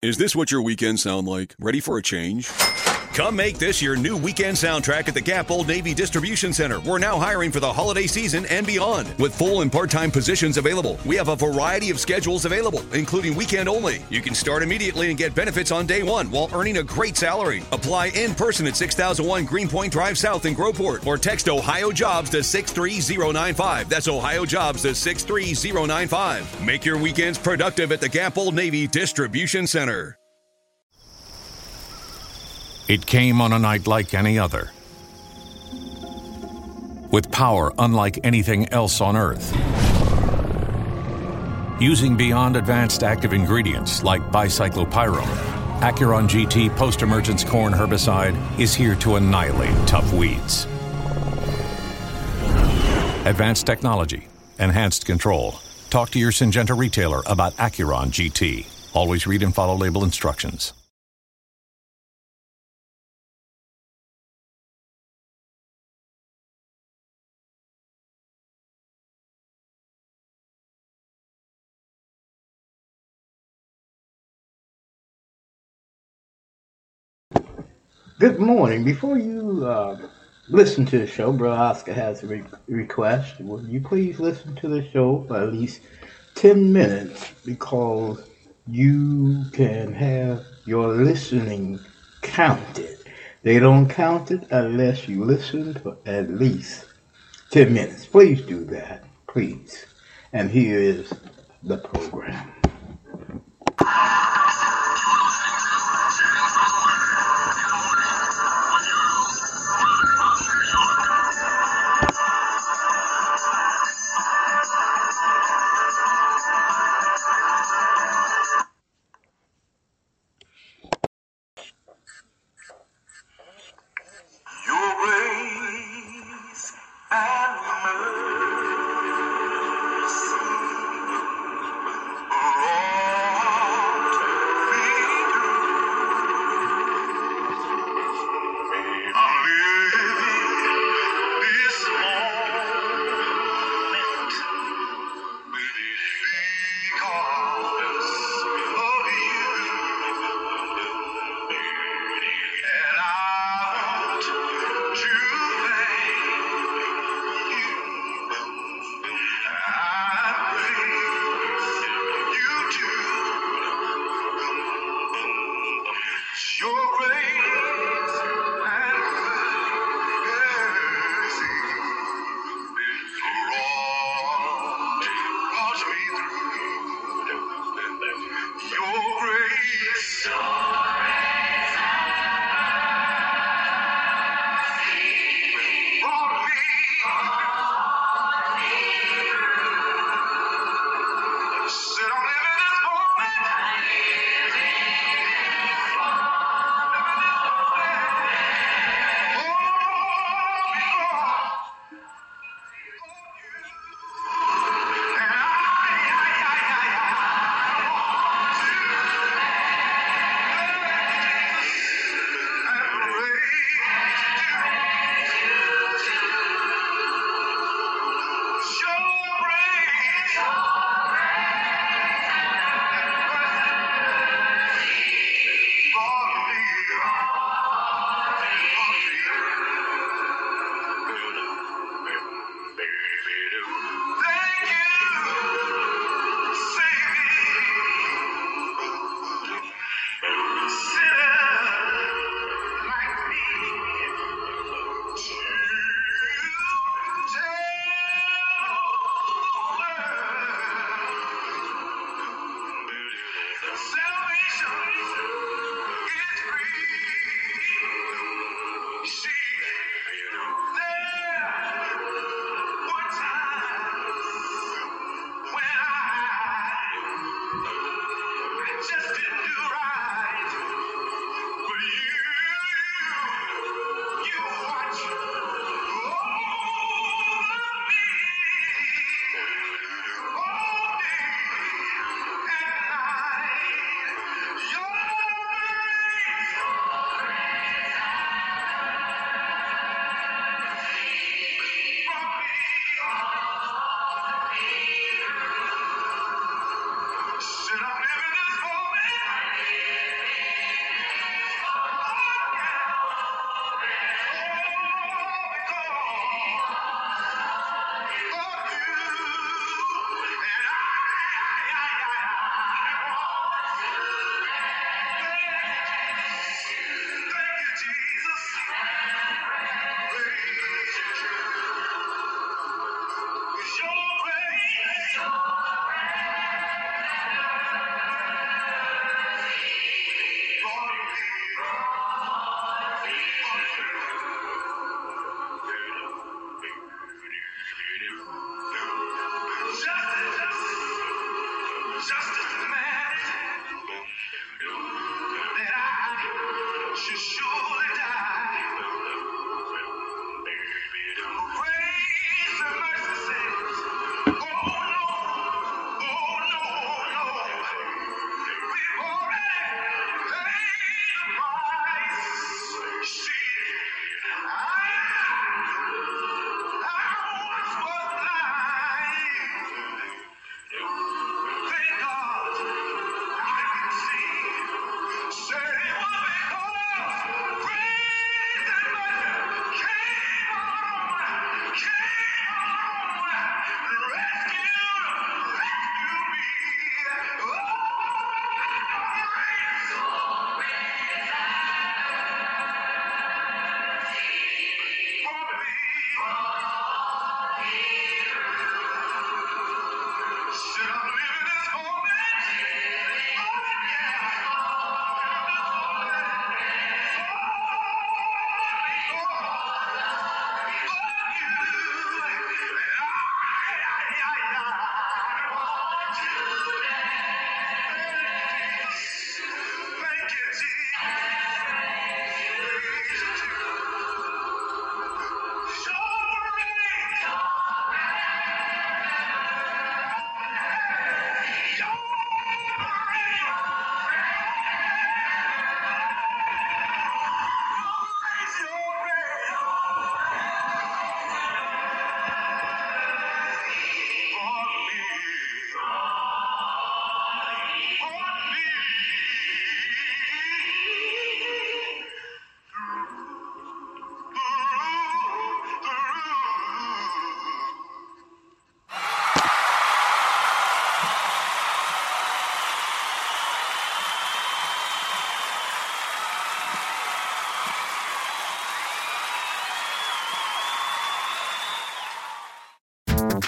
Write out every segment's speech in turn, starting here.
Is this what your weekends sound like? Ready for a change? Come make this your new weekend soundtrack at the Gap Old Navy Distribution Center. We're now hiring for the holiday season and beyond. With full and part time positions available, we have a variety of schedules available, including weekend only. You can start immediately and get benefits on day one while earning a great salary. Apply in person at 6001 Greenpoint Drive South in Groveport or text Ohio Jobs to 63095. That's Ohio Jobs to 63095. Make your weekends productive at the Gap Old Navy Distribution Center. It came on a night like any other. With power unlike anything else on Earth. Using beyond advanced active ingredients like bicyclopyrrole, Acuron GT post emergence corn herbicide is here to annihilate tough weeds. Advanced technology, enhanced control. Talk to your Syngenta retailer about Acuron GT. Always read and follow label instructions. Good morning. Before you uh, listen to the show, Bro Oscar has a re- request. Will you please listen to the show for at least 10 minutes because you can have your listening counted. They don't count it unless you listen for at least 10 minutes. Please do that, please. And here is the program.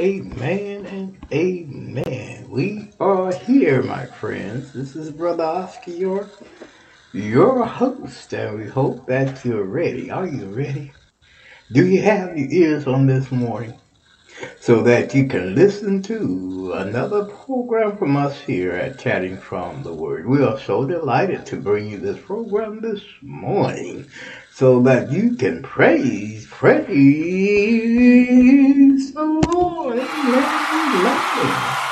Amen, and amen. We are here, my friends. This is Brother Oscar York, your host, and we hope that you're ready. Are you ready? Do you have your ears on this morning so that you can listen to another program from us here at Chatting from the Word? We are so delighted to bring you this program this morning so that you can praise, praise the Lord. Amen.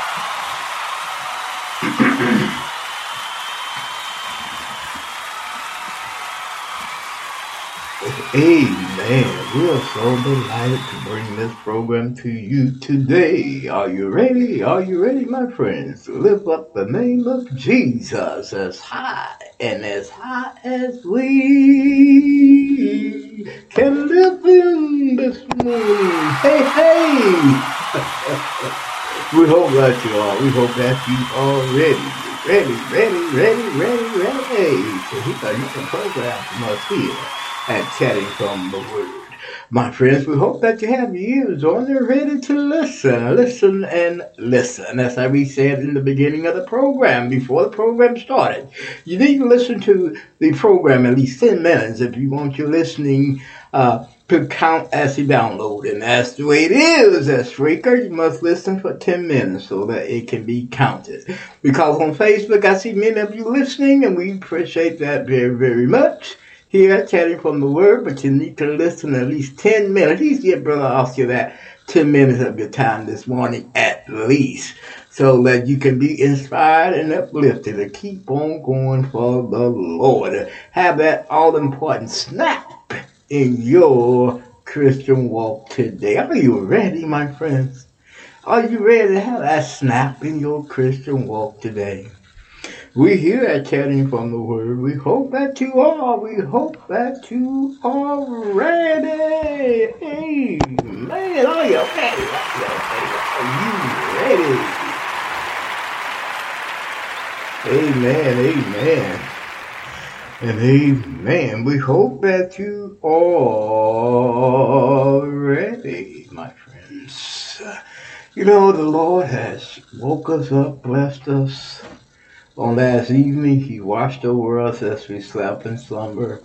Amen. We are so delighted to bring this program to you today. Are you ready? Are you ready, my friends? Lift up the name of Jesus as high and as high as we can lift him this morning. Hey, hey! we hope that you are. We hope that you are ready. Ready, ready, ready, ready, ready to hear another program from us here at Chatting from the Word. My friends, we hope that you have ears on and ready to listen, listen, and listen. As I said in the beginning of the program, before the program started, you need to listen to the program at least 10 minutes if you want your listening uh, to count as a download. And that's the way it is as Spreaker. You must listen for 10 minutes so that it can be counted. Because on Facebook, I see many of you listening, and we appreciate that very, very much here chatting from the word, but you need to listen at least 10 minutes. Please give Brother you that 10 minutes of your time this morning at least, so that you can be inspired and uplifted to keep on going for the Lord. Have that all important snap in your Christian walk today. Are you ready, my friends? Are you ready to have that snap in your Christian walk today? We here at Chatting from the Word. We hope that you are. We hope that you are ready. Amen. Are you ready? Are you ready? Amen. Amen. And amen. We hope that you are ready, my friends. You know, the Lord has woke us up, blessed us. On last evening, He watched over us as we slept in slumber.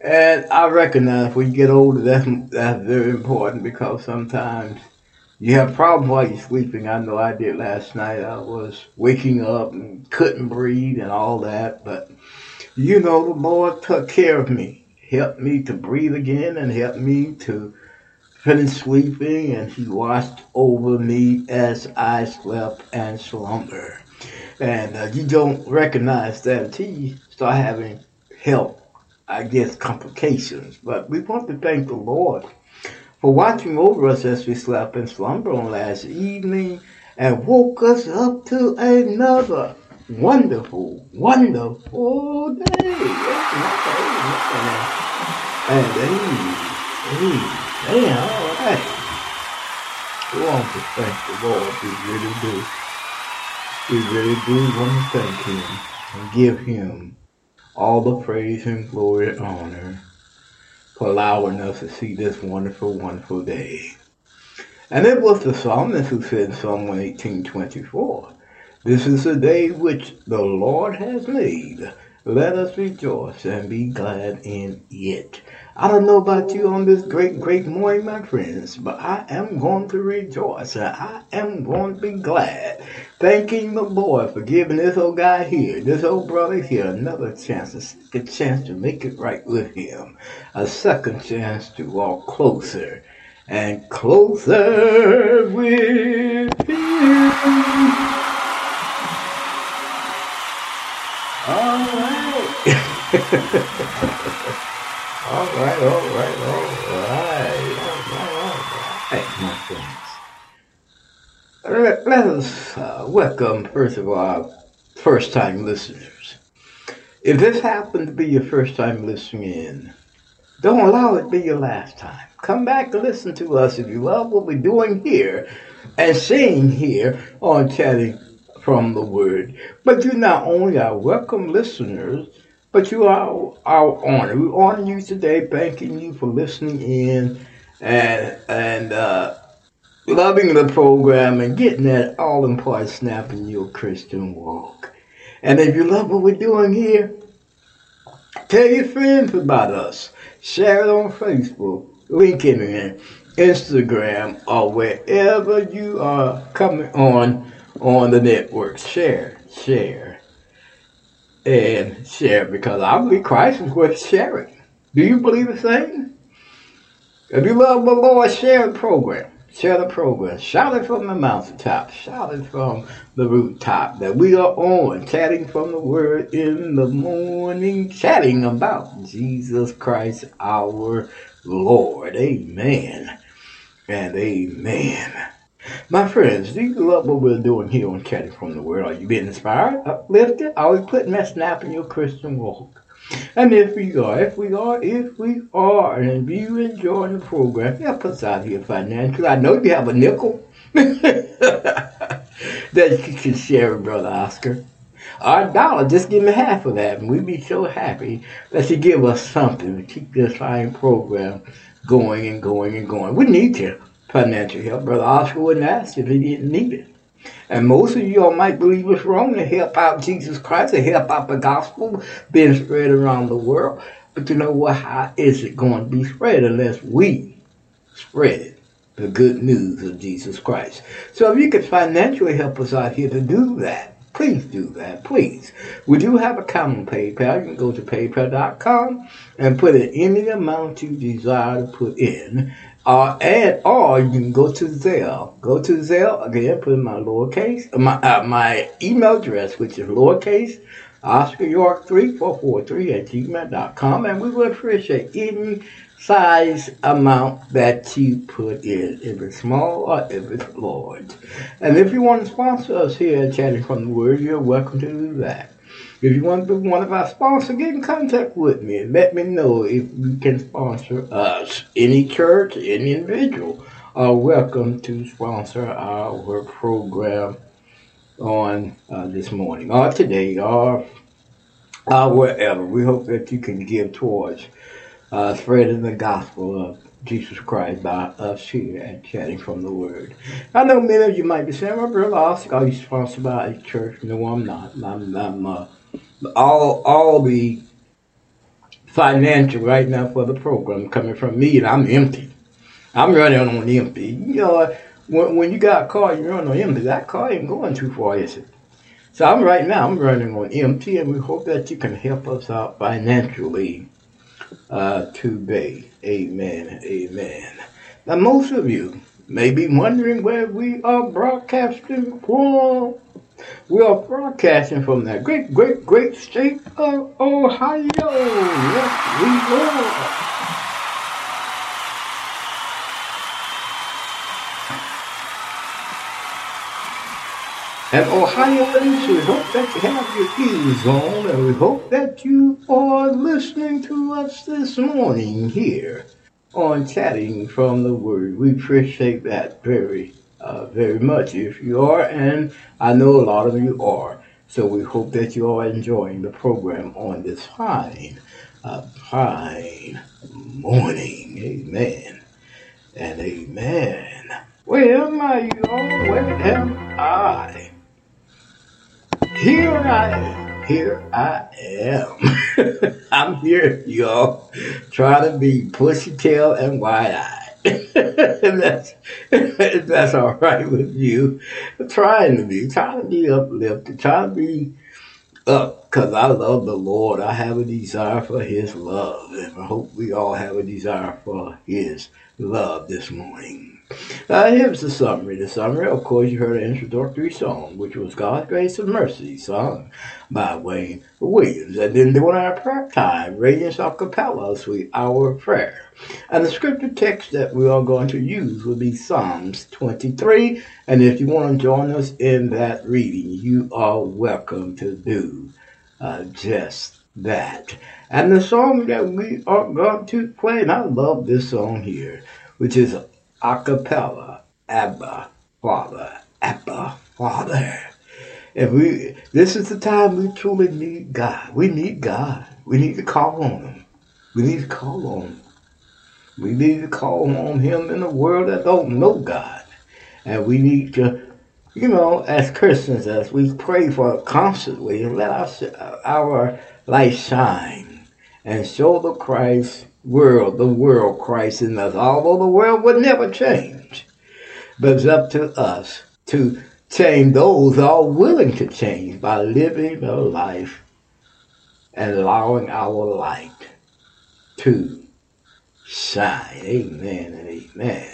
And I recognize when you get older, that's, that's very important because sometimes you have problems while you're sleeping. I know I did last night. I was waking up and couldn't breathe and all that. But you know, the Lord took care of me, helped me to breathe again and helped me to finish sleeping. And He watched over me as I slept and slumber. And uh, you don't recognize that until you start having health, I guess, complications. But we want to thank the Lord for watching over us as we slept in slumber on last evening and woke us up to another wonderful, wonderful day. And amen, amen, all right. We want to thank the Lord, we really do. We really do want to thank Him and give Him all the praise and glory and honor for allowing us to see this wonderful, wonderful day. And it was the psalmist who said Psalm 118.24, This is the day which the Lord has made. Let us rejoice and be glad in it. I don't know about you on this great, great morning, my friends, but I am going to rejoice I am going to be glad. Thanking the Lord for giving this old guy here, this old brother here, another chance, a second chance to make it right with him, a second chance to walk closer and closer with him. All right. all right, all right, all right, all right, all right, my friends. Let, let us uh, welcome, first of all, first time listeners. If this happened to be your first time listening in, don't allow it to be your last time. Come back and listen to us if you love what we're doing here and saying here on Chatting from the Word. But you not only are welcome listeners, but you are our honor. We honor you today, thanking you for listening in and and uh, loving the program and getting that all important snap in your Christian walk. And if you love what we're doing here, tell your friends about us. Share it on Facebook, LinkedIn, Instagram, or wherever you are coming on on the network. Share, share, and share because I believe Christ is worth sharing. Do you believe the same? If you love the Lord, share the program. Share the program. Shout it from the mountaintop. Shout it from the rooftop that we are on, chatting from the word in the morning, chatting about Jesus Christ our Lord. Amen and amen. My friends, do you love what we're doing here on Chatting from the Word? Are you being inspired, uplifted? Are we putting that snap in your Christian walk? And if we are, if we are, if we are, and if you enjoy the program, help us out here financially. I know you have a nickel that you can share with Brother Oscar. Our dollar, just give me half of that, and we'd be so happy that you give us something to keep this fine program going and going and going. We need your financial help. Brother Oscar wouldn't ask if he didn't need it. And most of y'all might believe it's wrong to help out Jesus Christ, to help out the gospel being spread around the world. But you know what? How is it going to be spread unless we spread? The good news of Jesus Christ. So if you could financially help us out here to do that, please do that, please. We do have a common PayPal. You can go to paypal.com and put in any amount you desire to put in. Uh, and or you can go to Zelle. Go to Zelle again. Put in my lowercase, my uh, my email address, which is lowercase Oscar York three four four three at gmail.com, and we would appreciate any size amount that you put in, if it's small or if it's large. And if you want to sponsor us here at Chatting from the Word, you're welcome to do that. If you want to be one of our sponsors, get in contact with me and let me know if you can sponsor us. Any church, any individual are welcome to sponsor our program on uh, this morning or today or uh, wherever. We hope that you can give towards uh, spreading the gospel of Jesus Christ by us here at Chatting from the Word. I know many of you might be saying, well, Brother Oscar, are you sponsored by a church? No, I'm not. I'm, I'm uh, all, all the financial right now for the program coming from me, and I'm empty. I'm running on empty. You know, when, when you got a car, you run on empty. That car ain't going too far, is it? So I'm right now, I'm running on empty, and we hope that you can help us out financially uh, today. Amen. Amen. Now, most of you may be wondering where we are broadcasting from. We are broadcasting from that great, great, great state of Ohio. Yes, we are. And Ohioans, we hope that you have your ears on, and we hope that you are listening to us this morning here on Chatting from the Word. We appreciate that very, uh, very much if you are, and I know a lot of you are. So we hope that you are enjoying the program on this fine, uh, fine morning. Amen and amen. Where am I, y'all? Where am I? Here I am. Here I am. I'm here, y'all, trying to be pushy tail and wide eyed. that's, that's all right with you. Trying to be, trying to be uplifted, trying to be up because I love the Lord. I have a desire for His love, and I hope we all have a desire for His love this morning. Uh, here's the summary. The summary, of course, you heard an introductory song, which was God's Grace and Mercy, sung by Wayne Williams. And then during our prayer time, Radiance a cappella, Sweet Hour of Prayer. And the scripture text that we are going to use will be Psalms 23. And if you want to join us in that reading, you are welcome to do uh, just that. And the song that we are going to play, and I love this song here, which is a cappella, Abba, Father, Abba, Father. And we, this is the time we truly need God. We need God. We need to call on Him. We need to call on Him. We need to call on Him in a world that don't know God. And we need to, you know, as Christians, as we pray for constantly, let our, our light shine and show the Christ world, the world Christ in us, although the world would never change. But it's up to us to change those who are willing to change by living a life and allowing our light to shine. Amen and amen.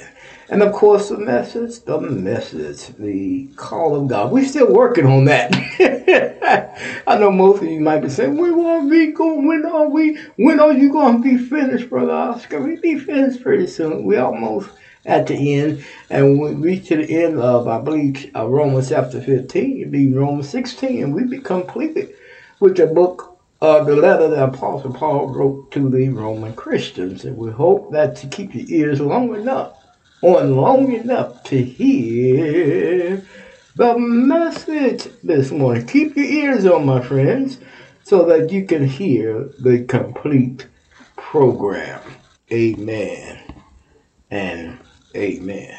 And of course, the message, the message, the call of God. We're still working on that. I know most of you might be saying, "We "When are we going? When are we? When are you going to be finished, brother Oscar?" We be finished pretty soon. We almost at the end, and we reach to the end of, I believe, uh, Romans chapter fifteen. It'd be Romans sixteen, and we be completed with the book uh, the letter that Apostle Paul wrote to the Roman Christians. And we hope that to keep your ears long enough, on long enough to hear the message this morning. Keep your ears on, my friends, so that you can hear the complete program. Amen and amen.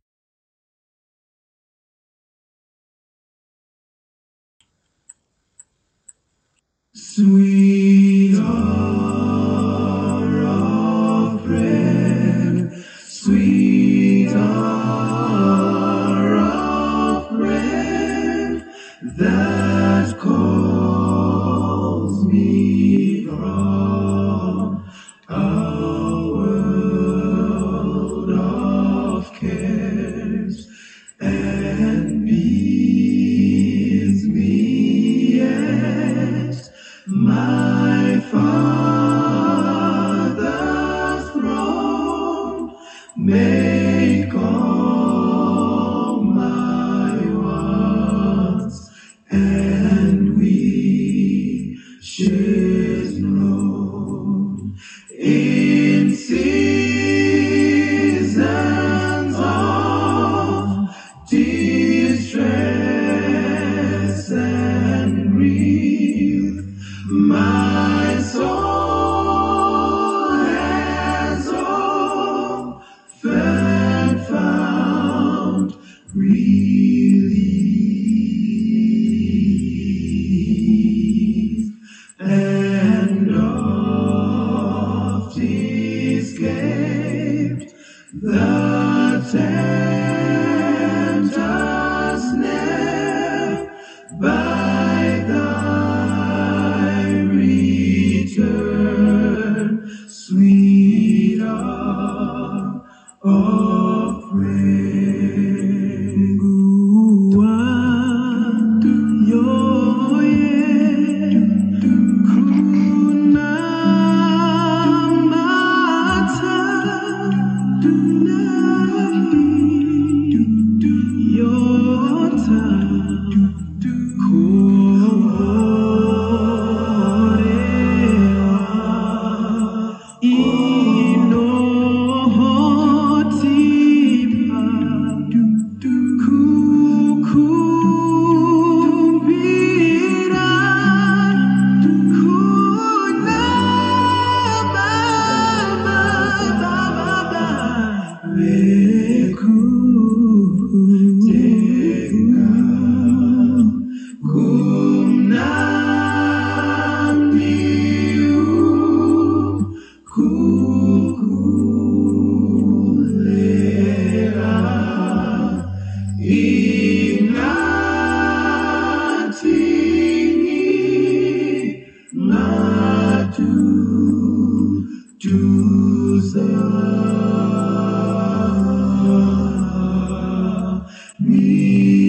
Sweet hour of prayer, sweet hour of prayer that calls me from me.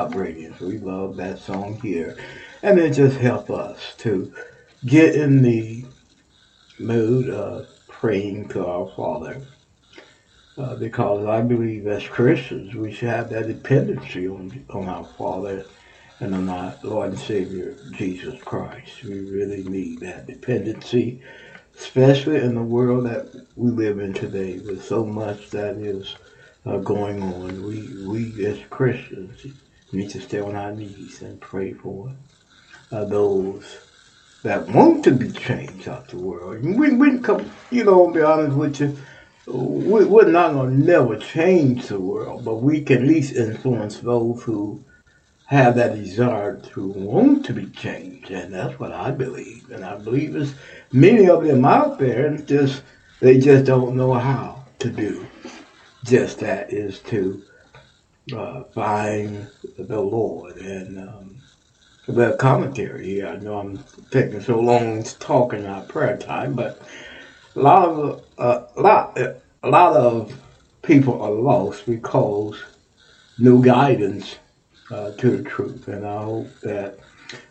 Job, Radiance. We love that song here. And it just help us to get in the mood of praying to our Father. Uh, because I believe as Christians we should have that dependency on, on our Father and on our Lord and Savior Jesus Christ. We really need that dependency, especially in the world that we live in today with so much that is uh, going on. We, we as Christians need to stay on our knees and pray for uh, those that want to be changed out the world. We, we come, you know, I'll be honest with you, we, we're not going to never change the world, but we can at least influence those who have that desire to want to be changed, and that's what I believe. And I believe there's many of them out there, and just they just don't know how to do just that is to uh, find the Lord. And um, the commentary I know I'm taking so long talking our prayer time, but a lot of uh, a lot a lot of people are lost because no guidance uh, to the truth. And I hope that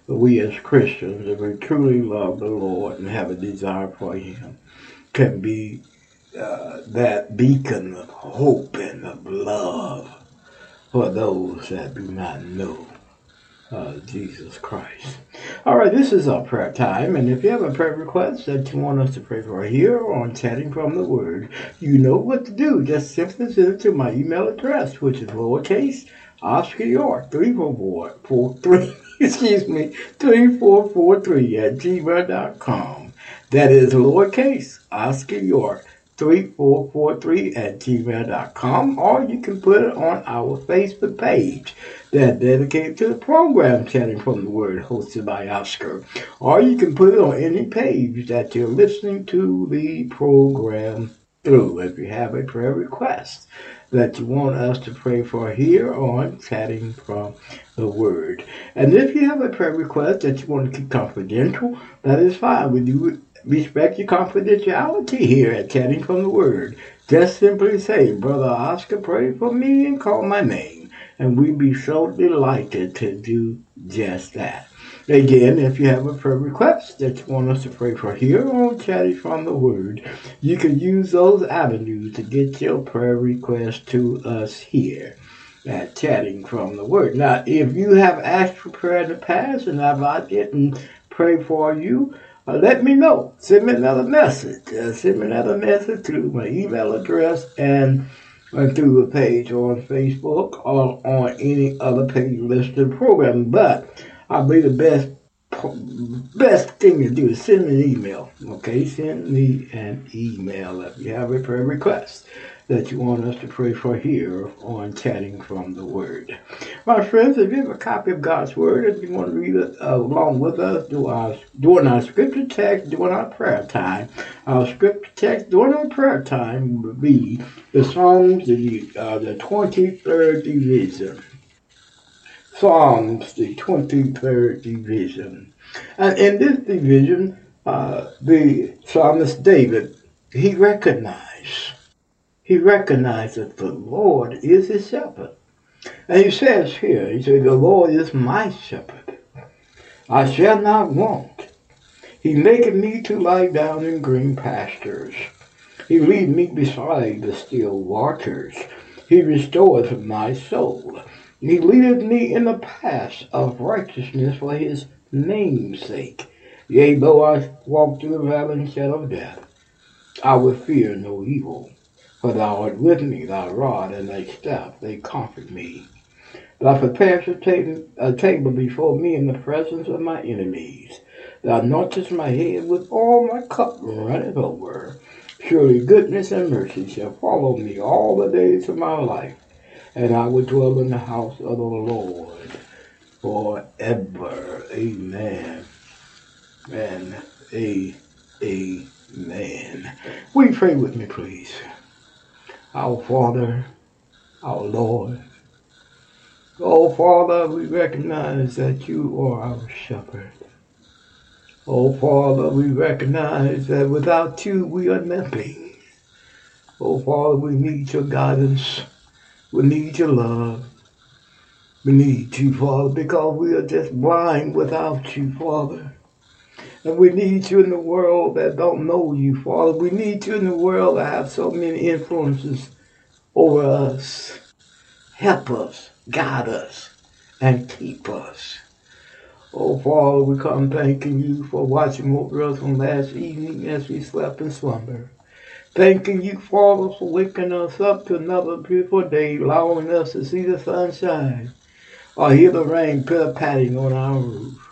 we as Christians, if we truly love the Lord and have a desire for Him, can be uh, that beacon of hope and of love for those that do not know uh, Jesus Christ. All right, this is our prayer time, and if you have a prayer request that you want us to pray for here or on Chatting from the Word, you know what to do. Just simply send it to my email address, which is lowercase Oscar York three four four four three. Excuse me, three four four three at gmail.com. That is lowercase Oscar York 3443 at gmail.com, or you can put it on our Facebook page that dedicated to the program Chatting from the Word hosted by Oscar. Or you can put it on any page that you're listening to the program through if you have a prayer request that you want us to pray for here on Chatting from the Word. And if you have a prayer request that you want to keep confidential, that is fine. We do respect your confidentiality here at Chatting from the Word. Just simply say, Brother Oscar, pray for me and call my name. And we'd be so delighted to do just that. Again, if you have a prayer request that you want us to pray for here on Chatting from the Word, you can use those avenues to get your prayer request to us here at Chatting from the Word. Now, if you have asked for prayer in the past and I've not didn't pray for you, uh, let me know. Send me another message. Uh, send me another message through my email address and uh, through the page on Facebook or on any other page listed program. But I believe the best best thing to do is send me an email. Okay, send me an email if you have a prayer request that you want us to pray for here on Chatting from the Word. My friends, if you have a copy of God's Word and you want to read it along with us during our scripture text, during our prayer time, our scripture text during our prayer time will be the Psalms, the, uh, the 23rd division. Psalms, the 23rd division. And in this division, uh, the psalmist David, he recognized, he recognized that the Lord is his shepherd. And he says here, he says, the Lord is my shepherd. I shall not want. He maketh me to lie down in green pastures. He lead me beside the still waters. He restoreth my soul. He leadeth me in the paths of righteousness for his name's sake. Yea, though I walk through the valley and shadow of death, I will fear no evil. For thou art with me, thy rod and thy staff, they comfort me. Thou preparest a table, a table before me in the presence of my enemies. Thou anointest my head with oil, my cup runneth over. Surely goodness and mercy shall follow me all the days of my life, and I will dwell in the house of the Lord forever. Amen. And amen. Will you pray with me, please? Our Father, our Lord. Oh, Father, we recognize that you are our shepherd. Oh, Father, we recognize that without you we are nothing. Oh, Father, we need your guidance. We need your love. We need you, Father, because we are just blind without you, Father. And we need you in the world that don't know you, Father. We need you in the world that have so many influences over us. Help us, guide us, and keep us. Oh, Father, we come thanking you for watching over us on last evening as we slept in slumber. Thanking you, Father, for waking us up to another beautiful day, allowing us to see the sunshine or hear the rain pitter-patting on our roof.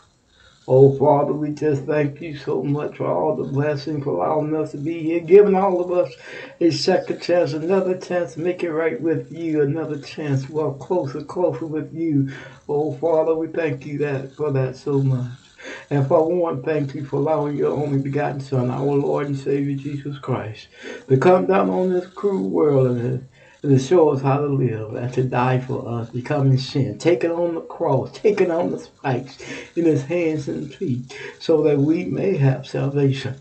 Oh, Father, we just thank you so much for all the blessings, for allowing us to be here, giving all of us a second chance, another chance to make it right with you, another chance walk closer, closer with you. Oh, Father, we thank you that for that so much. And want to thank you for allowing your only begotten Son, our Lord and Savior Jesus Christ, to come down on this cruel world and show us how to live and to die for us, becoming sin, taking on the cross, taking on the spikes in his hands and feet, so that we may have salvation.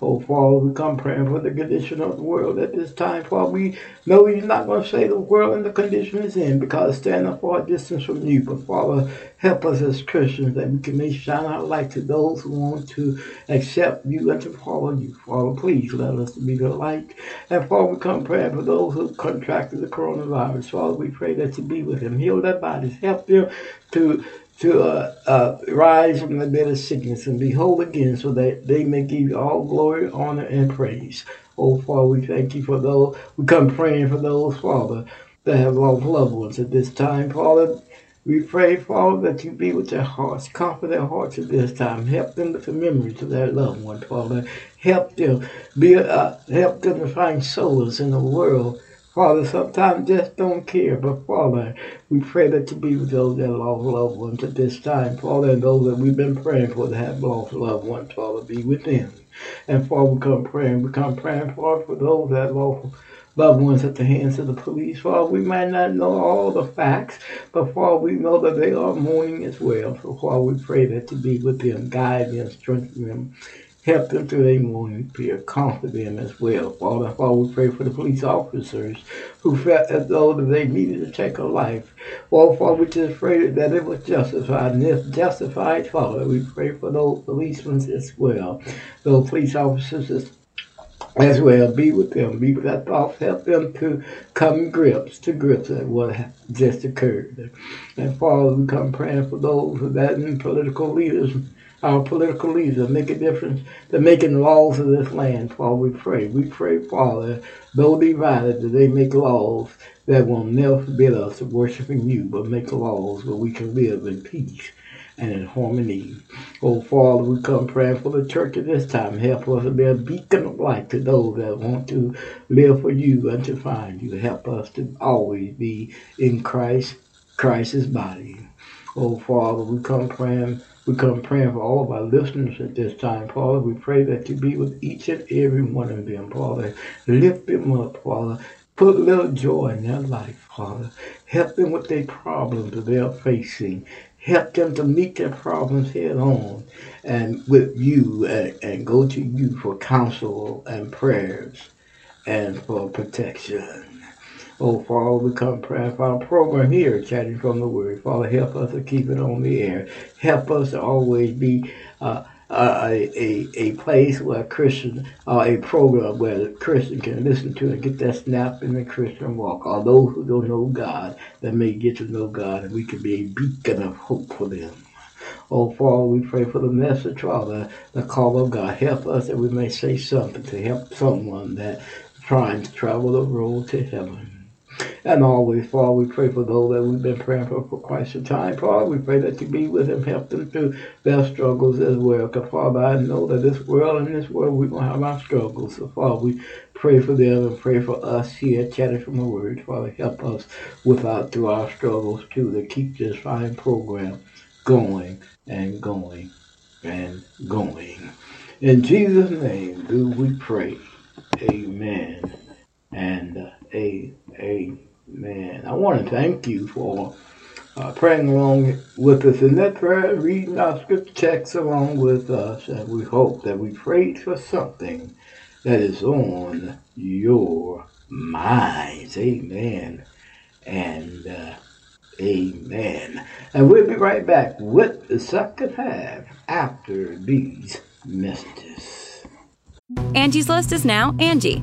Oh, Father, we come praying for the condition of the world at this time. Father, we know you're not going to say the world in the condition it's in because standing a far distance from you. But, Father, help us as Christians that we can make shine our light to those who want to accept you and to follow you. Father, please let us be the light. And, Father, we come praying for those who contracted the coronavirus. Father, we pray that you be with them, heal their bodies, help them to to uh, uh, rise from the bed of sickness and be whole again so that they may give you all glory, honor, and praise. Oh, Father, we thank you for those. We come praying for those, Father, that have lost loved ones at this time. Father, we pray, Father, that you be with their hearts, comfort their hearts at this time. Help them with the memories of their loved one, Father. Help them be, uh, help them to find solace in the world Father, sometimes just don't care. But Father, we pray that you be with those that lost loved ones at this time. Father, and those that we've been praying for that have lost loved ones, Father, be with them. And Father, we come praying. We come praying, Father, for those that lost loved ones at the hands of the police. Father, we might not know all the facts, but Father, we know that they are mourning as well. So Father, we pray that you be with them, guide them, strengthen them, Help them through their morning fear. Comfort them as well. Father, Father, we pray for the police officers who felt as though they needed to take a life. Well, Father, we just pray that it was justified. And if justified, Father, we pray for those policemen as well. Those police officers as as well. Be with them. Be with that thought. Help them to come grips to grips at what just occurred. And Father, we come praying for those that in political leaders our political leaders that make a difference, that making laws of this land. Father, we pray. We pray, Father, though divided, that they make laws that will never forbid us from worshiping you, but make laws where we can live in peace and in harmony. Oh, Father, we come praying for the church at this time. Help us to be a beacon of light to those that want to live for you and to find you. Help us to always be in Christ, Christ's body. Oh, Father, we come praying. We come praying for all of our listeners at this time, Father. We pray that you be with each and every one of them, Father. Lift them up, Father. Put a little joy in their life, Father. Help them with their problems that they're facing. Help them to meet their problems head on and with you and, and go to you for counsel and prayers and for protection. Oh, Father, we come praying for our program here, chatting from the Word. Father, help us to keep it on the air. Help us to always be uh, a, a, a place where Christians, or a program where the Christian can listen to and get that snap in the Christian walk. Or those who don't know God, that may get to know God, and we can be a beacon of hope for them. Oh, Father, we pray for the message, Father, the call of God. Help us that we may say something to help someone that trying to travel the road to heaven. And always, Father, we pray for those that we've been praying for for quite some time. Father, we pray that you be with them, help them through their struggles as well. Because, Father, I know that this world, and this world, we're going to have our struggles. So, Father, we pray for them and pray for us here, chatting from the Word. Father, help us without through our struggles, too, to keep this fine program going and going and going. In Jesus' name do we pray. Amen and uh, a, amen. I want to thank you for uh, praying along with us in that prayer, reading our scripture text along with us, and we hope that we prayed for something that is on your minds. Amen and uh, amen. And we'll be right back with the second half after these messages. Angie's List is now Angie,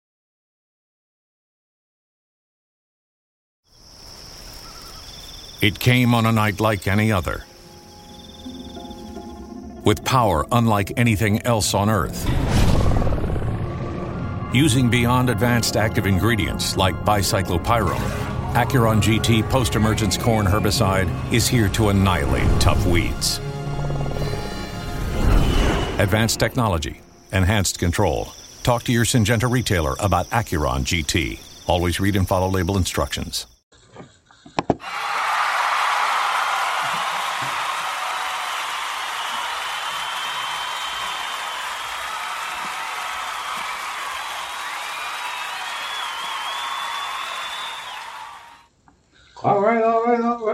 It came on a night like any other. With power unlike anything else on Earth. Using beyond advanced active ingredients like bicyclopyrone, Acuron GT post emergence corn herbicide is here to annihilate tough weeds. Advanced technology, enhanced control. Talk to your Syngenta retailer about Acuron GT. Always read and follow label instructions.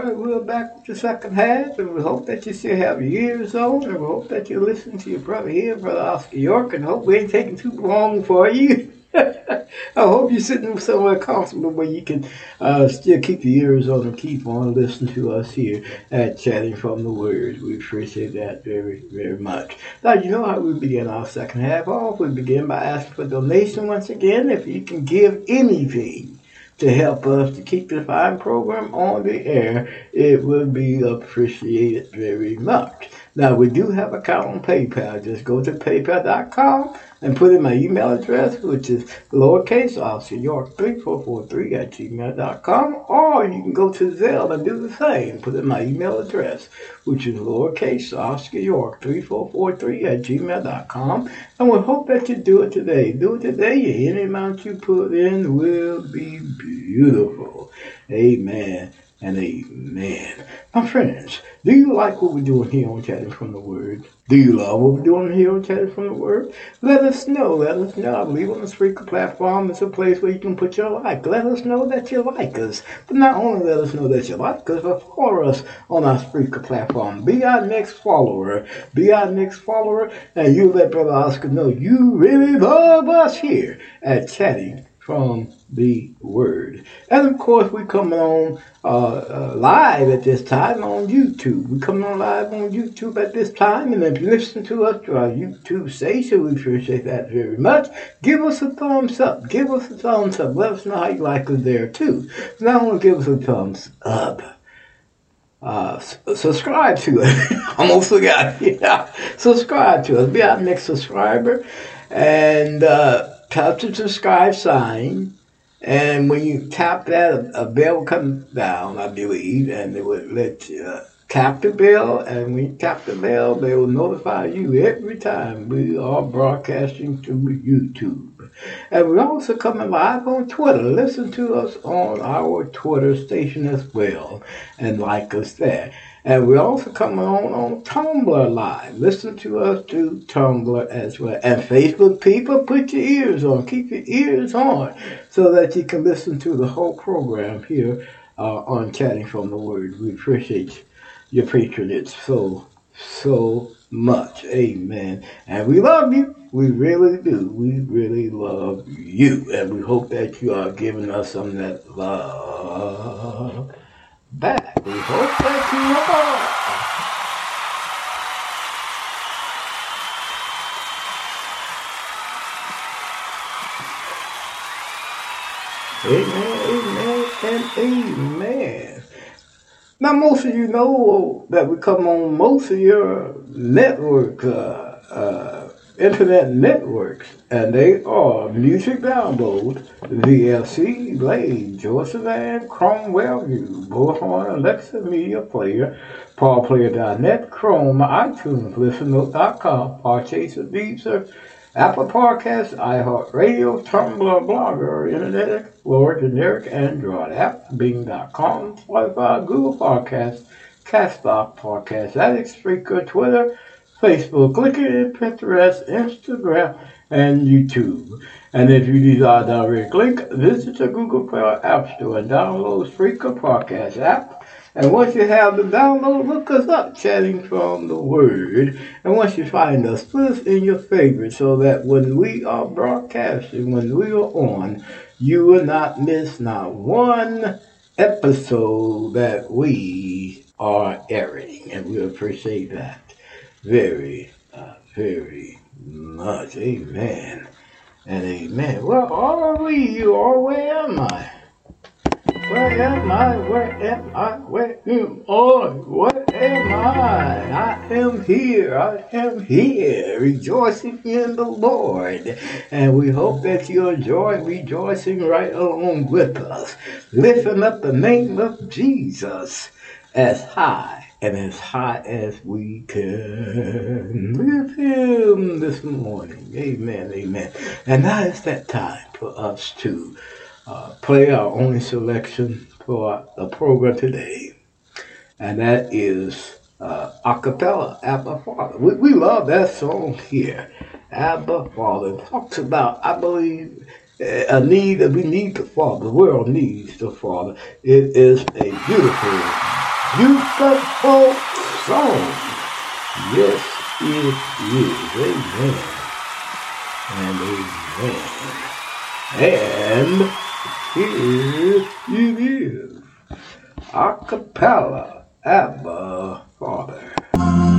Right. We're back with the second half, and we hope that you still have your ears on, and we hope that you listen to your brother here, Brother Oscar York, and hope we ain't taking too long for you. I hope you're sitting somewhere comfortable where you can uh, still keep your ears on and keep on listening to us here at Chatting from the Word. We appreciate that very, very much. Now, you know how we begin our second half off? We begin by asking for donation once again. If you can give anything, to help us to keep the fine program on the air, it would be appreciated very much. Now, we do have an account on PayPal. Just go to paypal.com and put in my email address, which is lowercase Oscar York 3443 at gmail.com, or you can go to Zelle and do the same. Put in my email address, which is lowercase Oscar York 3443 at gmail.com, and we hope that you do it today. Do it today. Any amount you put in will be beautiful. Amen and amen. My friends, do you like what we're doing here on Chatting from the Word? Do you love what we're doing here on Chatting from the Word? Let us know. Let us know. Believe on the Spreaker platform it's a place where you can put your like. Let us know that you like us. But not only let us know that you like us, but follow us on our Spreaker platform. Be our next follower. Be our next follower, and you let Brother Oscar know you really love us here at Chatting from the Word. And of course, we coming on uh, uh, live at this time on YouTube. We coming on live on YouTube at this time, and if you listen to us through our YouTube station, we appreciate that very much. Give us a thumbs up. Give us a thumbs up. Let us know how you like us there too. Not only give us a thumbs up. Uh, subscribe to us. Almost forgot. Yeah. Subscribe to us. Be our next subscriber. And uh, tap the subscribe sign. And when you tap that, a, bell comes down, I believe, and it would let you uh, tap the bell. And when you tap the bell, they will notify you every time we are broadcasting to YouTube. And we're also coming live on Twitter. Listen to us on our Twitter station as well and like us there. And we're also come on on Tumblr Live. Listen to us to Tumblr as well. And Facebook people, put your ears on. Keep your ears on so that you can listen to the whole program here uh, on Chatting from the Word. We appreciate your patronage so, so much. Amen. And we love you. We really do. We really love you. And we hope that you are giving us some of that love back. We hope that you are. Amen, amen, and amen. Now, most of you know that we come on most of your network, uh, uh, internet networks, and they are Music Download, VLC, Blade, Joseph Van, Chrome Wellview, Bullhorn, Alexa Media Player, PaulPlayer.net, Chrome, iTunes, ListenNote.com, Podchaser, Deezer, Apple Podcasts, iHeartRadio, Tumblr, Blogger, Internet Explorer, generic Android app, Bing.com, Spotify, Google Podcasts, Castbox Podcast Addict, Spreaker, Twitter, Facebook, LinkedIn, Pinterest, Instagram, and YouTube. And if you desire direct link, visit the Google Play App Store and download Spreaker Podcast app. And once you have the download, look us up, chatting from the Word. And once you find us, put us in your favorites so that when we are broadcasting, when we are on, you will not miss not one episode that we are airing. And we appreciate that very, uh, very much. Amen. And amen. Where are we? You are? Where am I? Where am I? Where am I? Where am I? Where am I? I am here. I am here, rejoicing in the Lord. And we hope that you enjoy rejoicing right along with us, lifting up the name of Jesus as high and as high as we can lift him this morning. Amen, amen. And now it's that time for us to uh, play our only selection for the program today, and that is uh, a cappella, Abba Father. We, we love that song here, Abba Father. Talks about, I believe, a need that we need the Father. The world needs the Father. It is a beautiful, beautiful song. Yes, it is. Amen. And amen. And here it is. A cappella, Abba Father.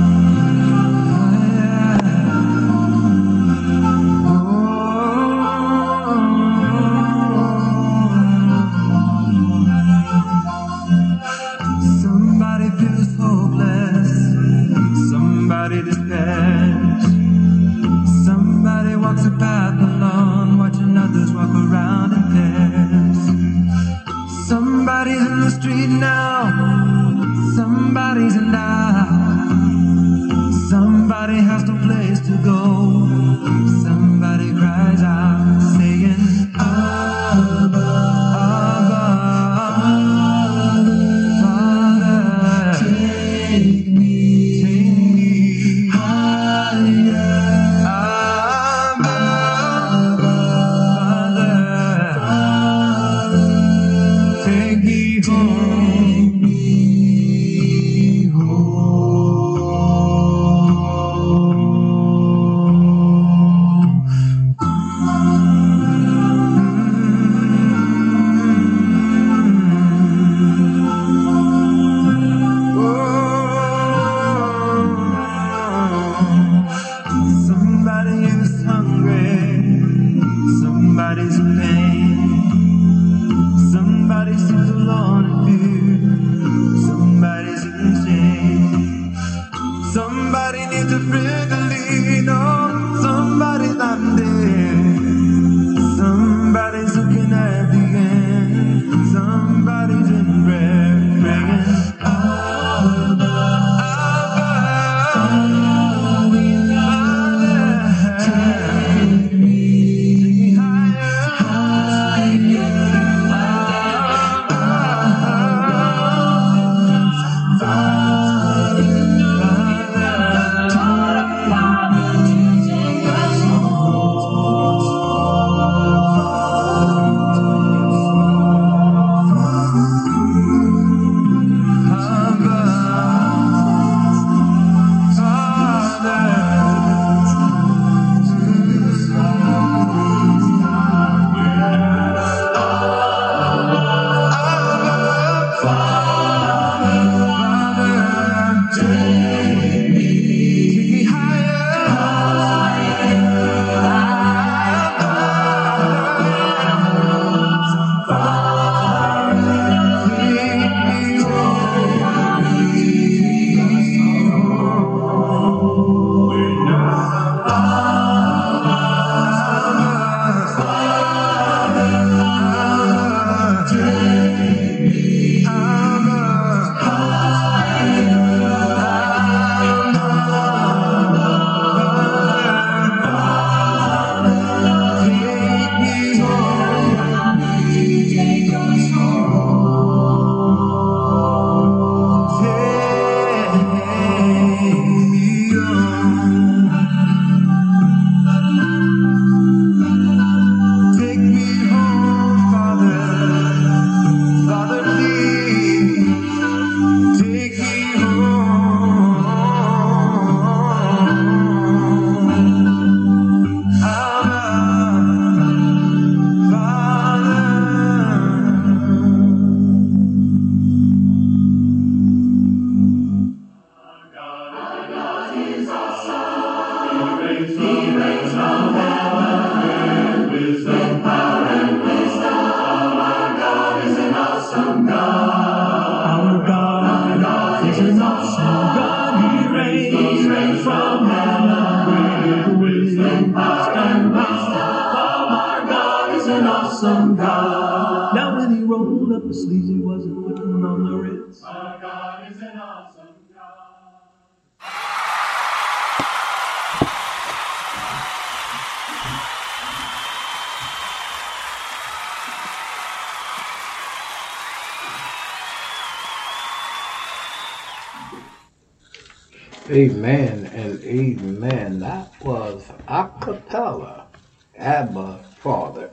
Amen and amen. That was a cappella, Abba Father.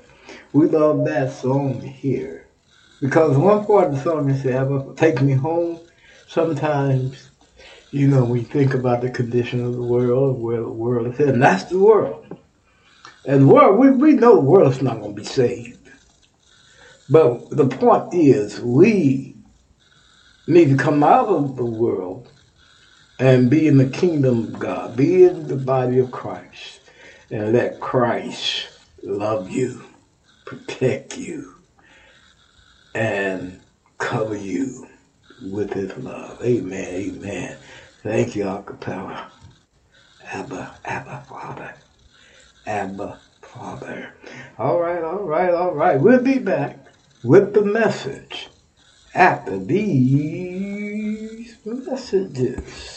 We love that song here because one part of the song is Abba, take me home. Sometimes, you know, we think about the condition of the world, where the world is, and that's the world. And the world, we, we know the world's not going to be saved. But the point is, we need to come out of the world and be in the kingdom of God, be in the body of Christ, and let Christ love you, protect you, and cover you with his love. Amen, amen. Thank you, Acapella. Abba, Abba, Father. Abba, Father. All right, all right, all right. We'll be back with the message after these messages.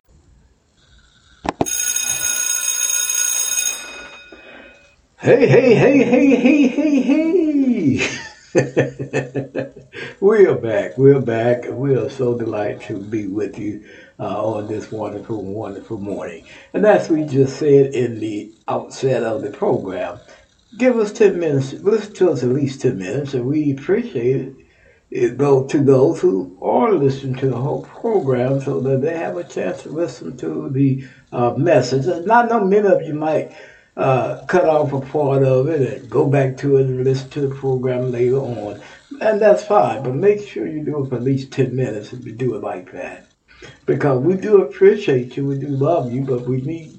Hey, hey, hey, hey, hey, hey, hey. we are back. We're back. We are so delighted to be with you uh, on this wonderful, wonderful morning. And as we just said in the outset of the program, give us 10 minutes, listen to us at least 10 minutes, and we appreciate it. Go to those who are listening to the whole program so that they have a chance to listen to the uh, message. I know many of you might uh, cut off a part of it and go back to it and listen to the program later on. And that's fine, but make sure you do it for at least 10 minutes if you do it like that. Because we do appreciate you, we do love you, but we need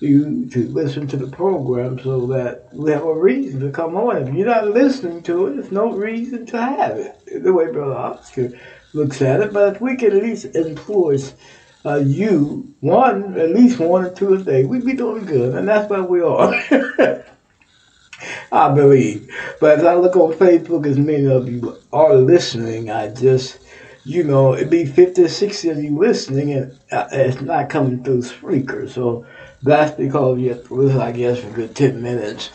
you to listen to the program so that we have a reason to come on. If you're not listening to it, there's no reason to have it. The way Brother Oscar looks at it, but if we can at least influence uh, you one, at least one or two a day, we'd be doing good, and that's where we are. I believe. But as I look on Facebook, as many of you are listening, I just you know, it'd be 50 or 60 of you listening, and uh, it's not coming through Spreaker. So that's because you have to listen, I guess, for a good 10 minutes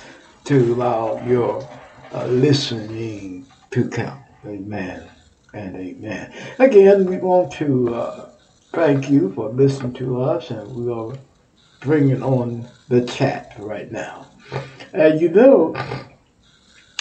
to allow your uh, listening to count. Amen and amen. Again, we want to uh, thank you for listening to us, and we are bringing on the chat right now. As you know,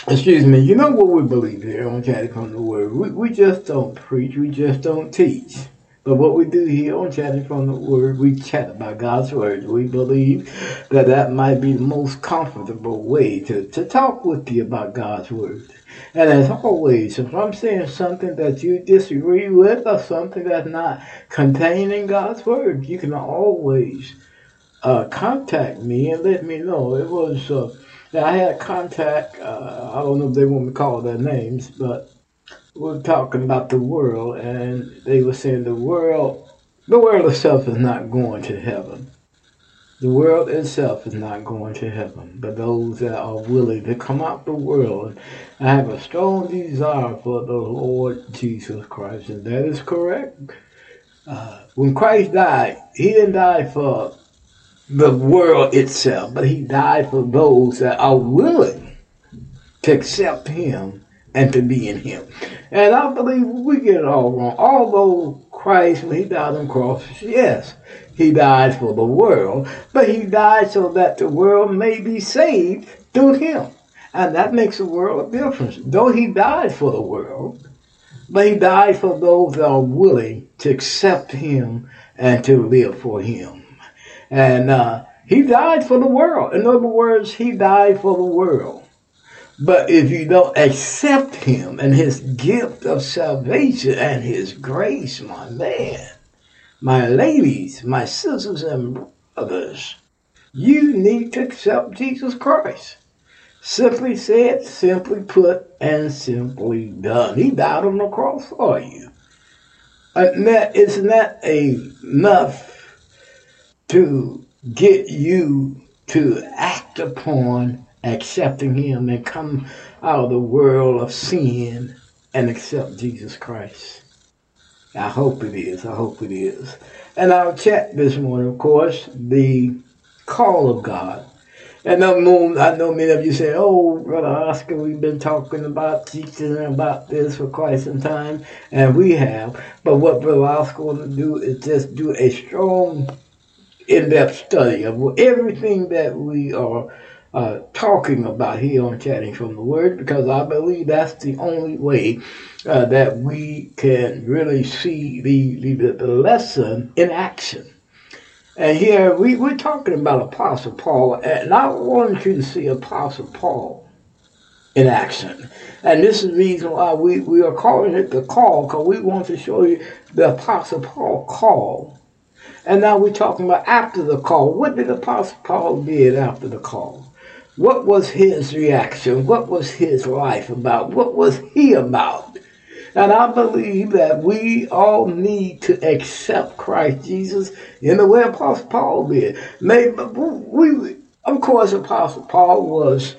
excuse me, you know what we believe here on from the Word. We, we just don't preach, we just don't teach. But what we do here on Chatting from the Word, we chat about God's Word. We believe that that might be the most comfortable way to, to talk with you about God's Word. And as always, if I'm saying something that you disagree with or something that's not contained in God's Word, you can always uh, contact me and let me know. It was, uh, I had contact, uh, I don't know if they want me to call their names, but were talking about the world, and they were saying the world, the world itself is not going to heaven. The world itself is not going to heaven, but those that are willing to come out the world I have a strong desire for the Lord Jesus Christ, and that is correct. Uh, when Christ died, he didn't die for the world itself, but he died for those that are willing to accept him and to be in him. And I believe we get it all wrong. Although Christ, when he died on the cross, yes, he died for the world, but he died so that the world may be saved through him. And that makes a world of difference. Though he died for the world, but he died for those that are willing to accept him and to live for him. And uh, he died for the world. In other words, he died for the world. But if you don't accept him and his gift of salvation and his grace, my man, my ladies, my sisters and brothers, you need to accept Jesus Christ. Simply said, simply put, and simply done. He died on the cross for you. And that is not enough to get you to act upon accepting him and come out of the world of sin and accept Jesus Christ. I hope it is. I hope it is. And our chat this morning, of course, the call of God. And I know, I know many of you say, oh, Brother Oscar, we've been talking about teaching about this for quite some time, and we have. But what Brother Oscar wants to do is just do a strong, in-depth study of everything that we are uh, talking about here on Chatting from the Word, because I believe that's the only way uh, that we can really see the, the, the lesson in action. And here we, we're talking about Apostle Paul, and I want you to see Apostle Paul in action. And this is the reason why we, we are calling it the call, because we want to show you the Apostle Paul call. And now we're talking about after the call. What did Apostle Paul did after the call? What was his reaction? What was his life about? What was he about? And I believe that we all need to accept Christ Jesus in the way Apostle Paul did. Maybe we, of course, Apostle Paul was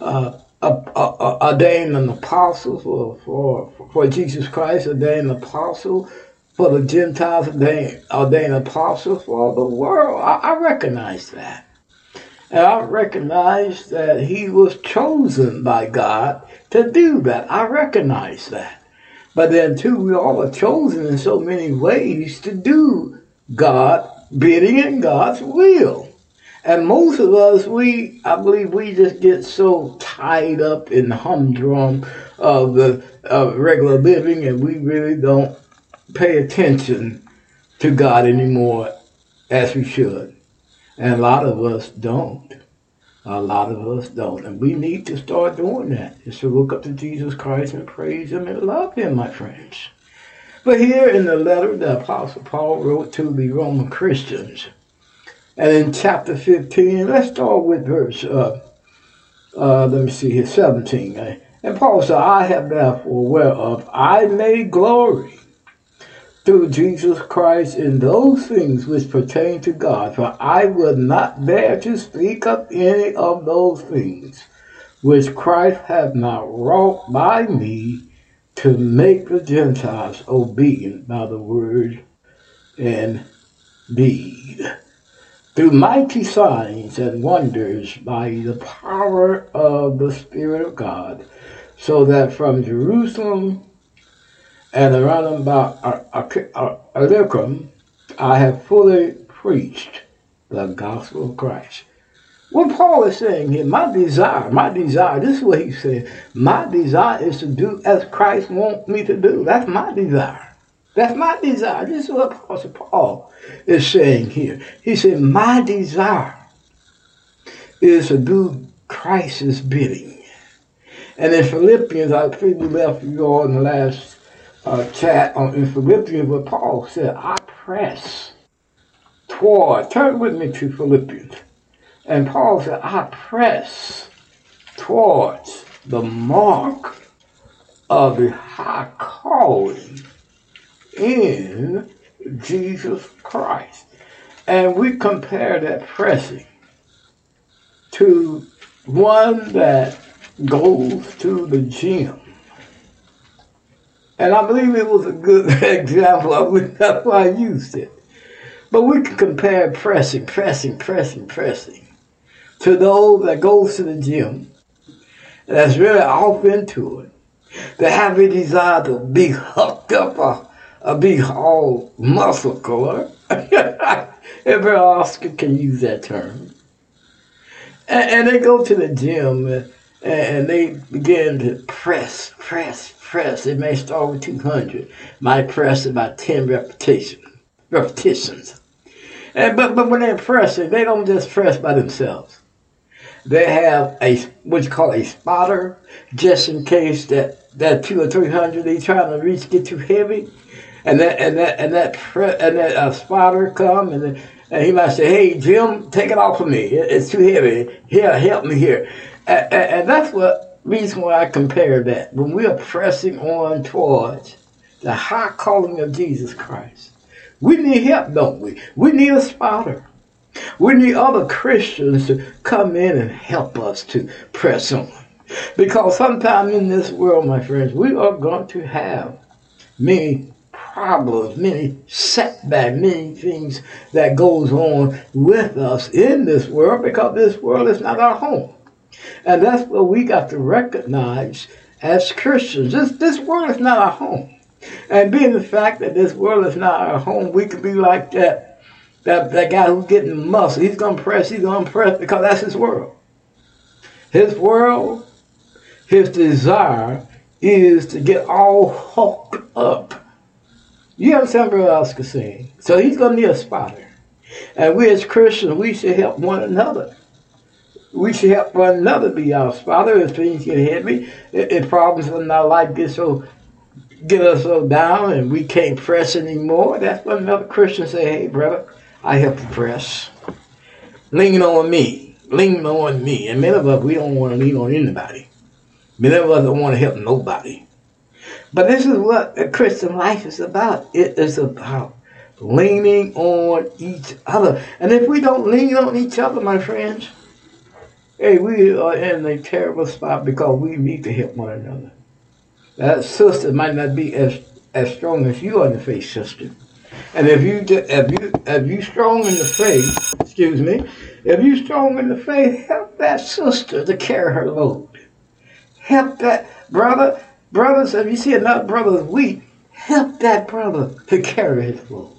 uh, ordained an apostle for, for, for Jesus Christ, ordained apostle for the Gentiles, ordained, ordained apostle for the world. I, I recognize that. And I recognize that he was chosen by God to do that. I recognize that. But then, too, we all are chosen in so many ways to do God bidding in God's will. And most of us, we, I believe, we just get so tied up in the humdrum of the of regular living, and we really don't pay attention to God anymore as we should. And a lot of us don't. A lot of us don't. And we need to start doing that. Is to look up to Jesus Christ and praise Him and love Him, my friends. But here in the letter the Apostle Paul wrote to the Roman Christians, and in chapter 15, let's start with verse, uh, uh, let me see here, 17. And Paul said, I have therefore whereof I may glory through Jesus Christ in those things which pertain to God. For I will not bear to speak of any of those things which Christ hath not wrought by me to make the Gentiles obedient by the word and deed. Through mighty signs and wonders by the power of the Spirit of God, so that from Jerusalem and around about uh, uh, Illyricum uh, I have fully preached the gospel of Christ. What Paul is saying here, my desire, my desire, this is what he's saying. My desire is to do as Christ wants me to do. That's my desire. That's my desire. This is what Apostle Paul is saying here. He said, My desire is to do Christ's bidding. And in Philippians, I think we left you all in the last uh, chat on in Philippians, what Paul said, I press toward, turn with me to Philippians. And Paul said, I press towards the mark of the high calling in Jesus Christ. And we compare that pressing to one that goes to the gym. And I believe it was a good example of it. That's why I used it. But we can compare pressing, pressing, pressing, pressing to those that goes to the gym, that's really off into it, that have a desire to be hooked up a, a big all muscular. Every Oscar can use that term. And, and they go to the gym uh, and, and they begin to press, press, press. It may start with 200, My press about 10 repetitions. repetitions. And, but, but when they're pressing, they don't just press by themselves. They have a what you call a spotter, just in case that that two or three hundred they trying to reach get too heavy, and that and that and that pre, and that uh, spotter come and, and he might say, "Hey Jim, take it off of me. It's too heavy. Here, help me here." And, and, and that's what reason why I compare that when we are pressing on towards the high calling of Jesus Christ. We need help, don't we? We need a spotter. We need other Christians to come in and help us to press on. Because sometimes in this world, my friends, we are going to have many problems, many setbacks, many things that goes on with us in this world because this world is not our home. And that's what we got to recognize as Christians. This, this world is not our home. And being the fact that this world is not our home, we could be like that that, that guy who's getting muscle. He's gonna press, he's gonna press because that's his world. His world, his desire is to get all hooked up. You understand what I was saying? So he's gonna need a spotter. And we as Christians, we should help one another. We should help one another be our Father, if things get heavy, if, if problems in our life get so get us so down and we can't press anymore. That's when another Christian say, hey brother, I help you press. Lean on me. Lean on me. And many of us we don't want to lean on anybody. Many of us don't want to help nobody. But this is what a Christian life is about. It is about leaning on each other. And if we don't lean on each other, my friends, hey, we are in a terrible spot because we need to help one another. That sister might not be as as strong as you are in the faith, sister. And if you if you if you strong in the faith, excuse me, if you strong in the faith, help that sister to carry her load. Help that brother, brothers. If you see another brother weak, help that brother to carry his load.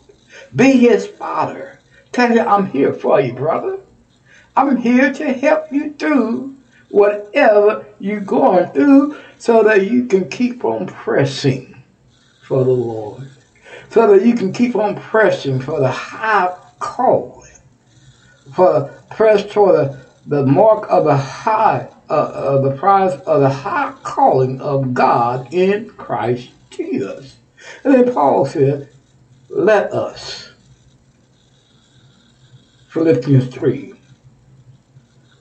Be his father. Tell him, I'm here for you, brother. I'm here to help you through whatever you're going through so that you can keep on pressing for the Lord. So that you can keep on pressing for the high calling. For press toward the, the mark of the high, uh, uh, the prize of the high calling of God in Christ Jesus. And then Paul said, let us. Philippians 3,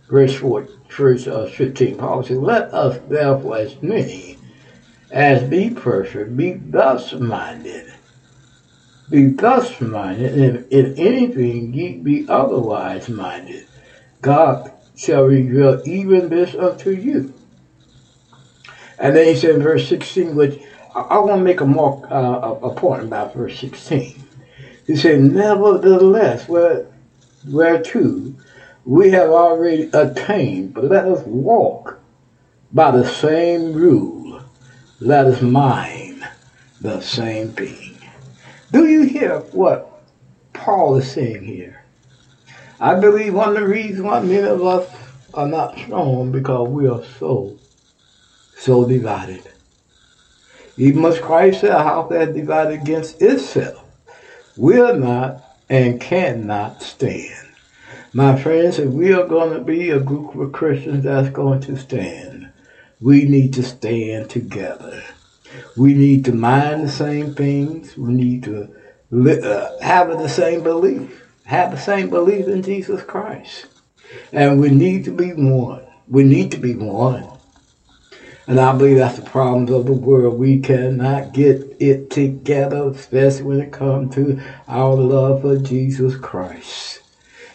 verse 4, verse uh, 15. Paul Let us therefore, as many as be perfect, be thus minded. Be thus minded, and if in anything ye be otherwise minded, God shall reveal even this unto you. And then he said in verse 16, which I, I want to make a more uh, a, a point about verse 16. He said, Nevertheless, where, whereto we have already attained, but let us walk by the same rule. Let us mind the same thing. Do you hear what Paul is saying here? I believe one of the reasons why many of us are not strong because we are so, so divided. Even as Christ said, house that divided against itself will not and cannot stand. My friends, if we are going to be a group of Christians that's going to stand, we need to stand together. We need to mind the same things. We need to li- uh, have the same belief, have the same belief in Jesus Christ. And we need to be one. We need to be one. And I believe that's the problems of the world. We cannot get it together, especially when it comes to our love for Jesus Christ.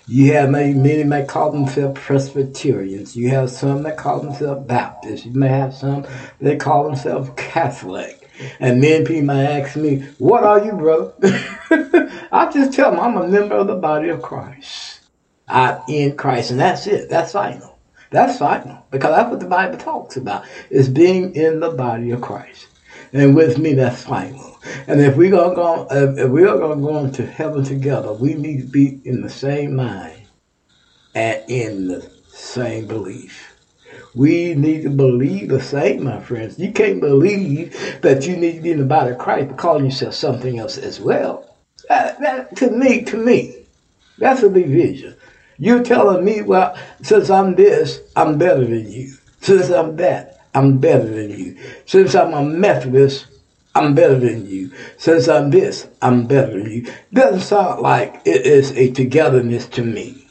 You have many, many may call themselves Presbyterians. You have some that call themselves Baptists. You may have some that call themselves Catholic. And many people may ask me, What are you, brother? I just tell them I'm a member of the body of Christ. I'm in Christ, and that's it. That's final. That's final. Because that's what the Bible talks about, is being in the body of Christ. And with me, that's final. And if we're gonna go, if we are gonna go into heaven together, we need to be in the same mind and in the same belief. We need to believe the same, my friends. You can't believe that you need to be in the body of Christ but calling yourself something else as well. That, that, to me, to me, that's a division. You're telling me, well, since I'm this, I'm better than you. Since I'm that, I'm better than you. Since I'm a Methodist, I'm better than you. Since I'm this, I'm better than you. Doesn't sound like it is a togetherness to me.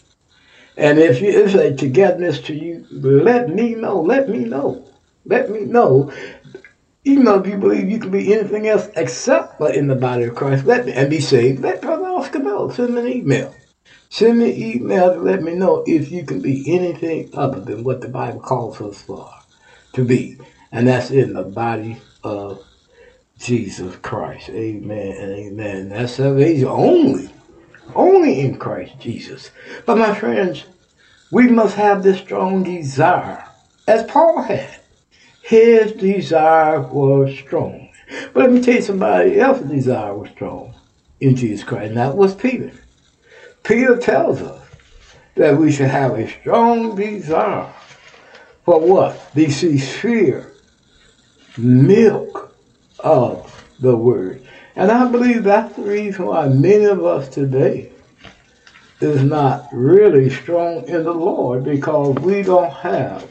And if it's a togetherness to you, let me know. Let me know. Let me know. Even though you believe you can be anything else except in the body of Christ, let me and be saved. Let Brother Oscar know. Send me an email. Send me an email to let me know if you can be anything other than what the Bible calls us for to be. And that's in the body of Jesus Christ. Amen and amen. That's uh, salvation only. Only in Christ Jesus. But my friends, we must have this strong desire, as Paul had. His desire was strong. But let me tell you somebody else's desire was strong in Jesus Christ, and that was Peter. Peter tells us that we should have a strong desire for what? The sincere milk of the word. And I believe that's the reason why many of us today is not really strong in the Lord because we don't have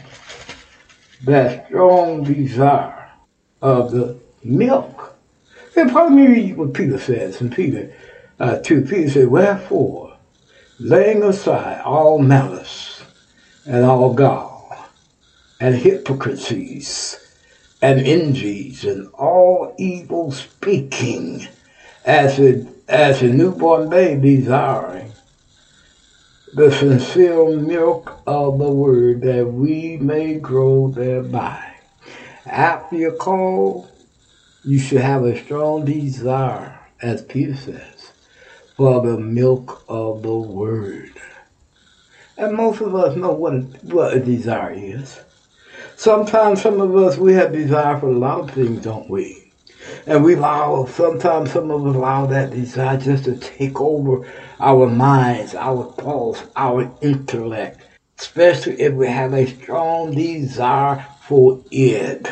that strong desire of the milk. And probably read what Peter says in Peter uh, 2. Peter said, Wherefore, laying aside all malice and all gall and hypocrisies and envies and all evil speaking as a, as a newborn baby desiring the sincere milk of the word that we may grow thereby. After your call, you should have a strong desire, as Peter says, for the milk of the word. And most of us know what a, what a desire is. Sometimes some of us, we have desire for a lot of things, don't we? And we allow, sometimes some of us allow that desire just to take over our minds, our thoughts, our intellect, especially if we have a strong desire for it.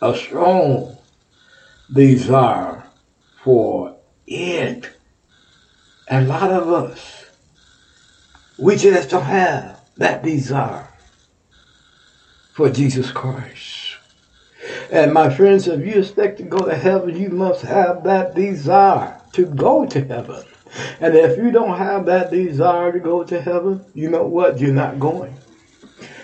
A strong desire for it. And a lot of us, we just don't have that desire for Jesus Christ. And my friends, if you expect to go to heaven, you must have that desire to go to heaven. And if you don't have that desire to go to heaven, you know what? You're not going.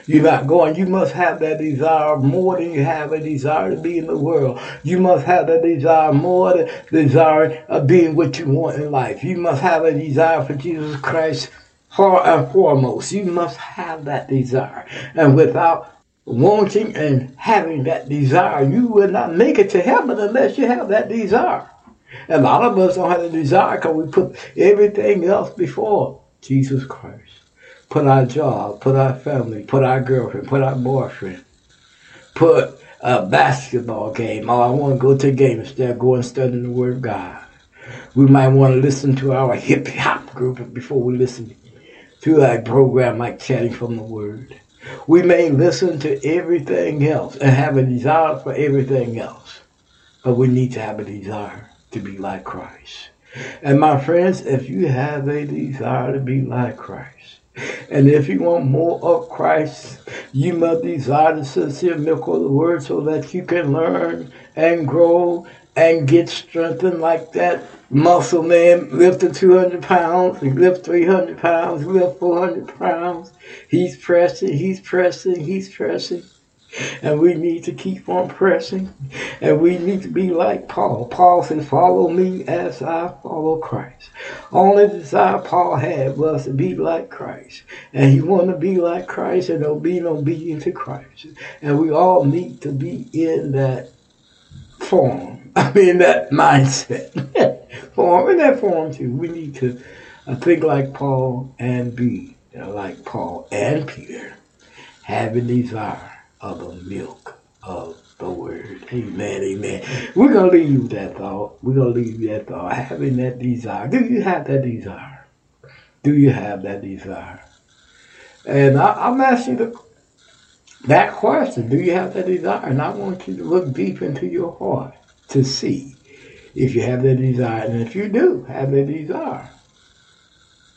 You're not going. You must have that desire more than you have a desire to be in the world. You must have that desire more than desire of being what you want in life. You must have a desire for Jesus Christ far and foremost. You must have that desire. And without wanting and having that desire, you will not make it to heaven unless you have that desire. And a lot of us don't have the desire because we put everything else before Jesus Christ. Put our job, put our family, put our girlfriend, put our boyfriend, put a basketball game. Oh, I want to go to a game instead of going studying the Word of God. We might want to listen to our hip hop group before we listen to a program like Chatting from the Word. We may listen to everything else and have a desire for everything else, but we need to have a desire to be like Christ. And my friends, if you have a desire to be like Christ, and if you want more of Christ, you must desire the sincere milk of the word so that you can learn and grow and get strengthened like that muscle man lifted 200 pounds, he lift 300 pounds, lift 400 pounds. He's pressing, he's pressing, he's pressing. And we need to keep on pressing. And we need to be like Paul. Paul said, Follow me as I follow Christ. Only desire Paul had was to be like Christ. And he wanted to be like Christ and be obedient to Christ. And we all need to be in that form. I mean, that mindset. form, in that form too. We need to uh, think like Paul and be uh, like Paul and Peter. having desire of the milk of the word. Amen, amen. We're to leave you that thought. We're to leave you that thought. Having that desire. Do you have that desire? Do you have that desire? And I, I'm asking the, that question. Do you have that desire? And I want you to look deep into your heart to see if you have that desire. And if you do have that desire,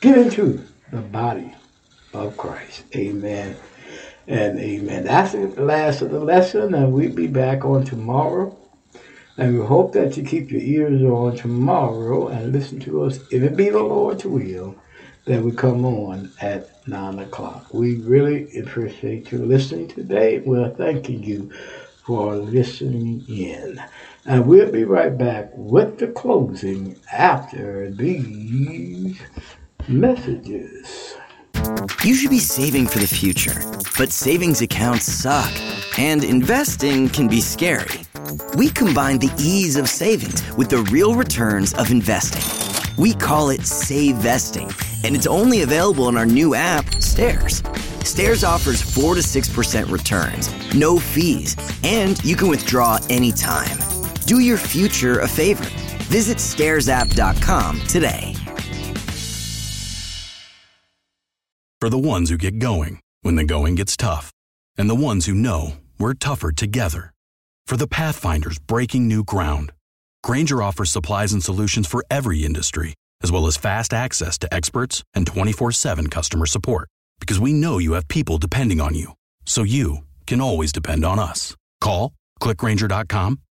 get into the body of Christ. Amen and amen. That's the last of the lesson, and we'll be back on tomorrow. And we hope that you keep your ears on tomorrow and listen to us, if it be the Lord's will, that we come on at 9 o'clock. We really appreciate you listening today. We're thanking you for listening in. And we'll be right back with the closing after these messages. You should be saving for the future, but savings accounts suck, and investing can be scary. We combine the ease of savings with the real returns of investing. We call it Save Vesting, and it's only available in our new app, Stairs. Stairs offers 4 to 6% returns, no fees, and you can withdraw anytime. Do your future a favor. Visit stairsapp.com today. For the ones who get going when the going gets tough, and the ones who know we're tougher together. For the Pathfinders breaking new ground, Grainger offers supplies and solutions for every industry, as well as fast access to experts and 24 7 customer support. Because we know you have people depending on you, so you can always depend on us. Call, clickgrainger.com,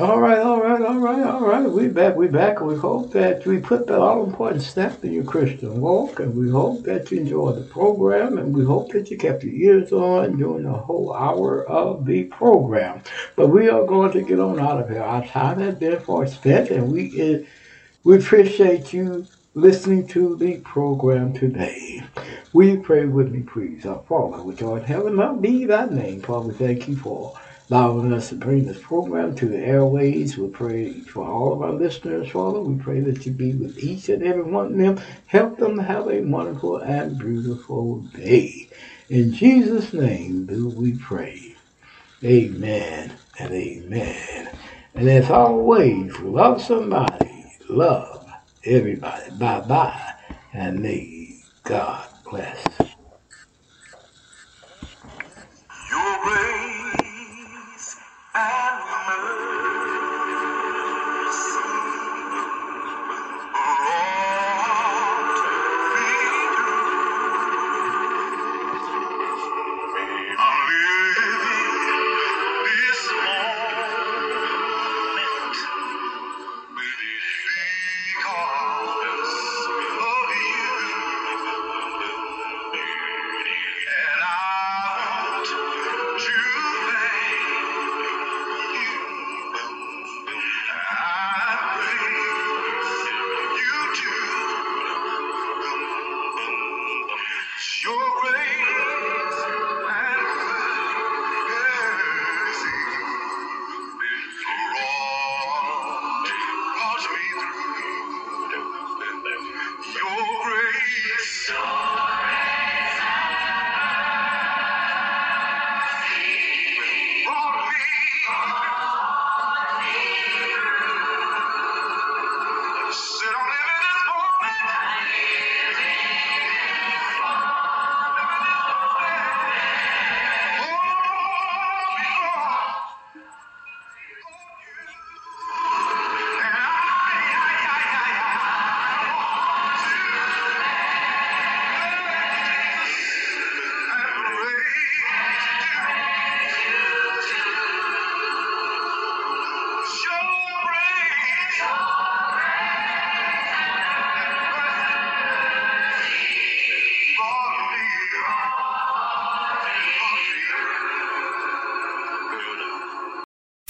All right, all right, all right, all right. We back, we back. We hope that we put the all important step in your Christian walk, and we hope that you enjoyed the program, and we hope that you kept your ears on during the whole hour of the program. But we are going to get on out of here. Our time has been far spent, and we uh, we appreciate you listening to the program today. We pray with me, please. Our Father, which art in heaven, not be thy name. Father, thank you for allowing us to bring this program to the airways. We pray for all of our listeners, Father. We pray that you be with each and every one of them. Help them have a wonderful and beautiful day. In Jesus' name do we pray. Amen and amen. And as always, love somebody, love everybody. Bye bye. And may God bless.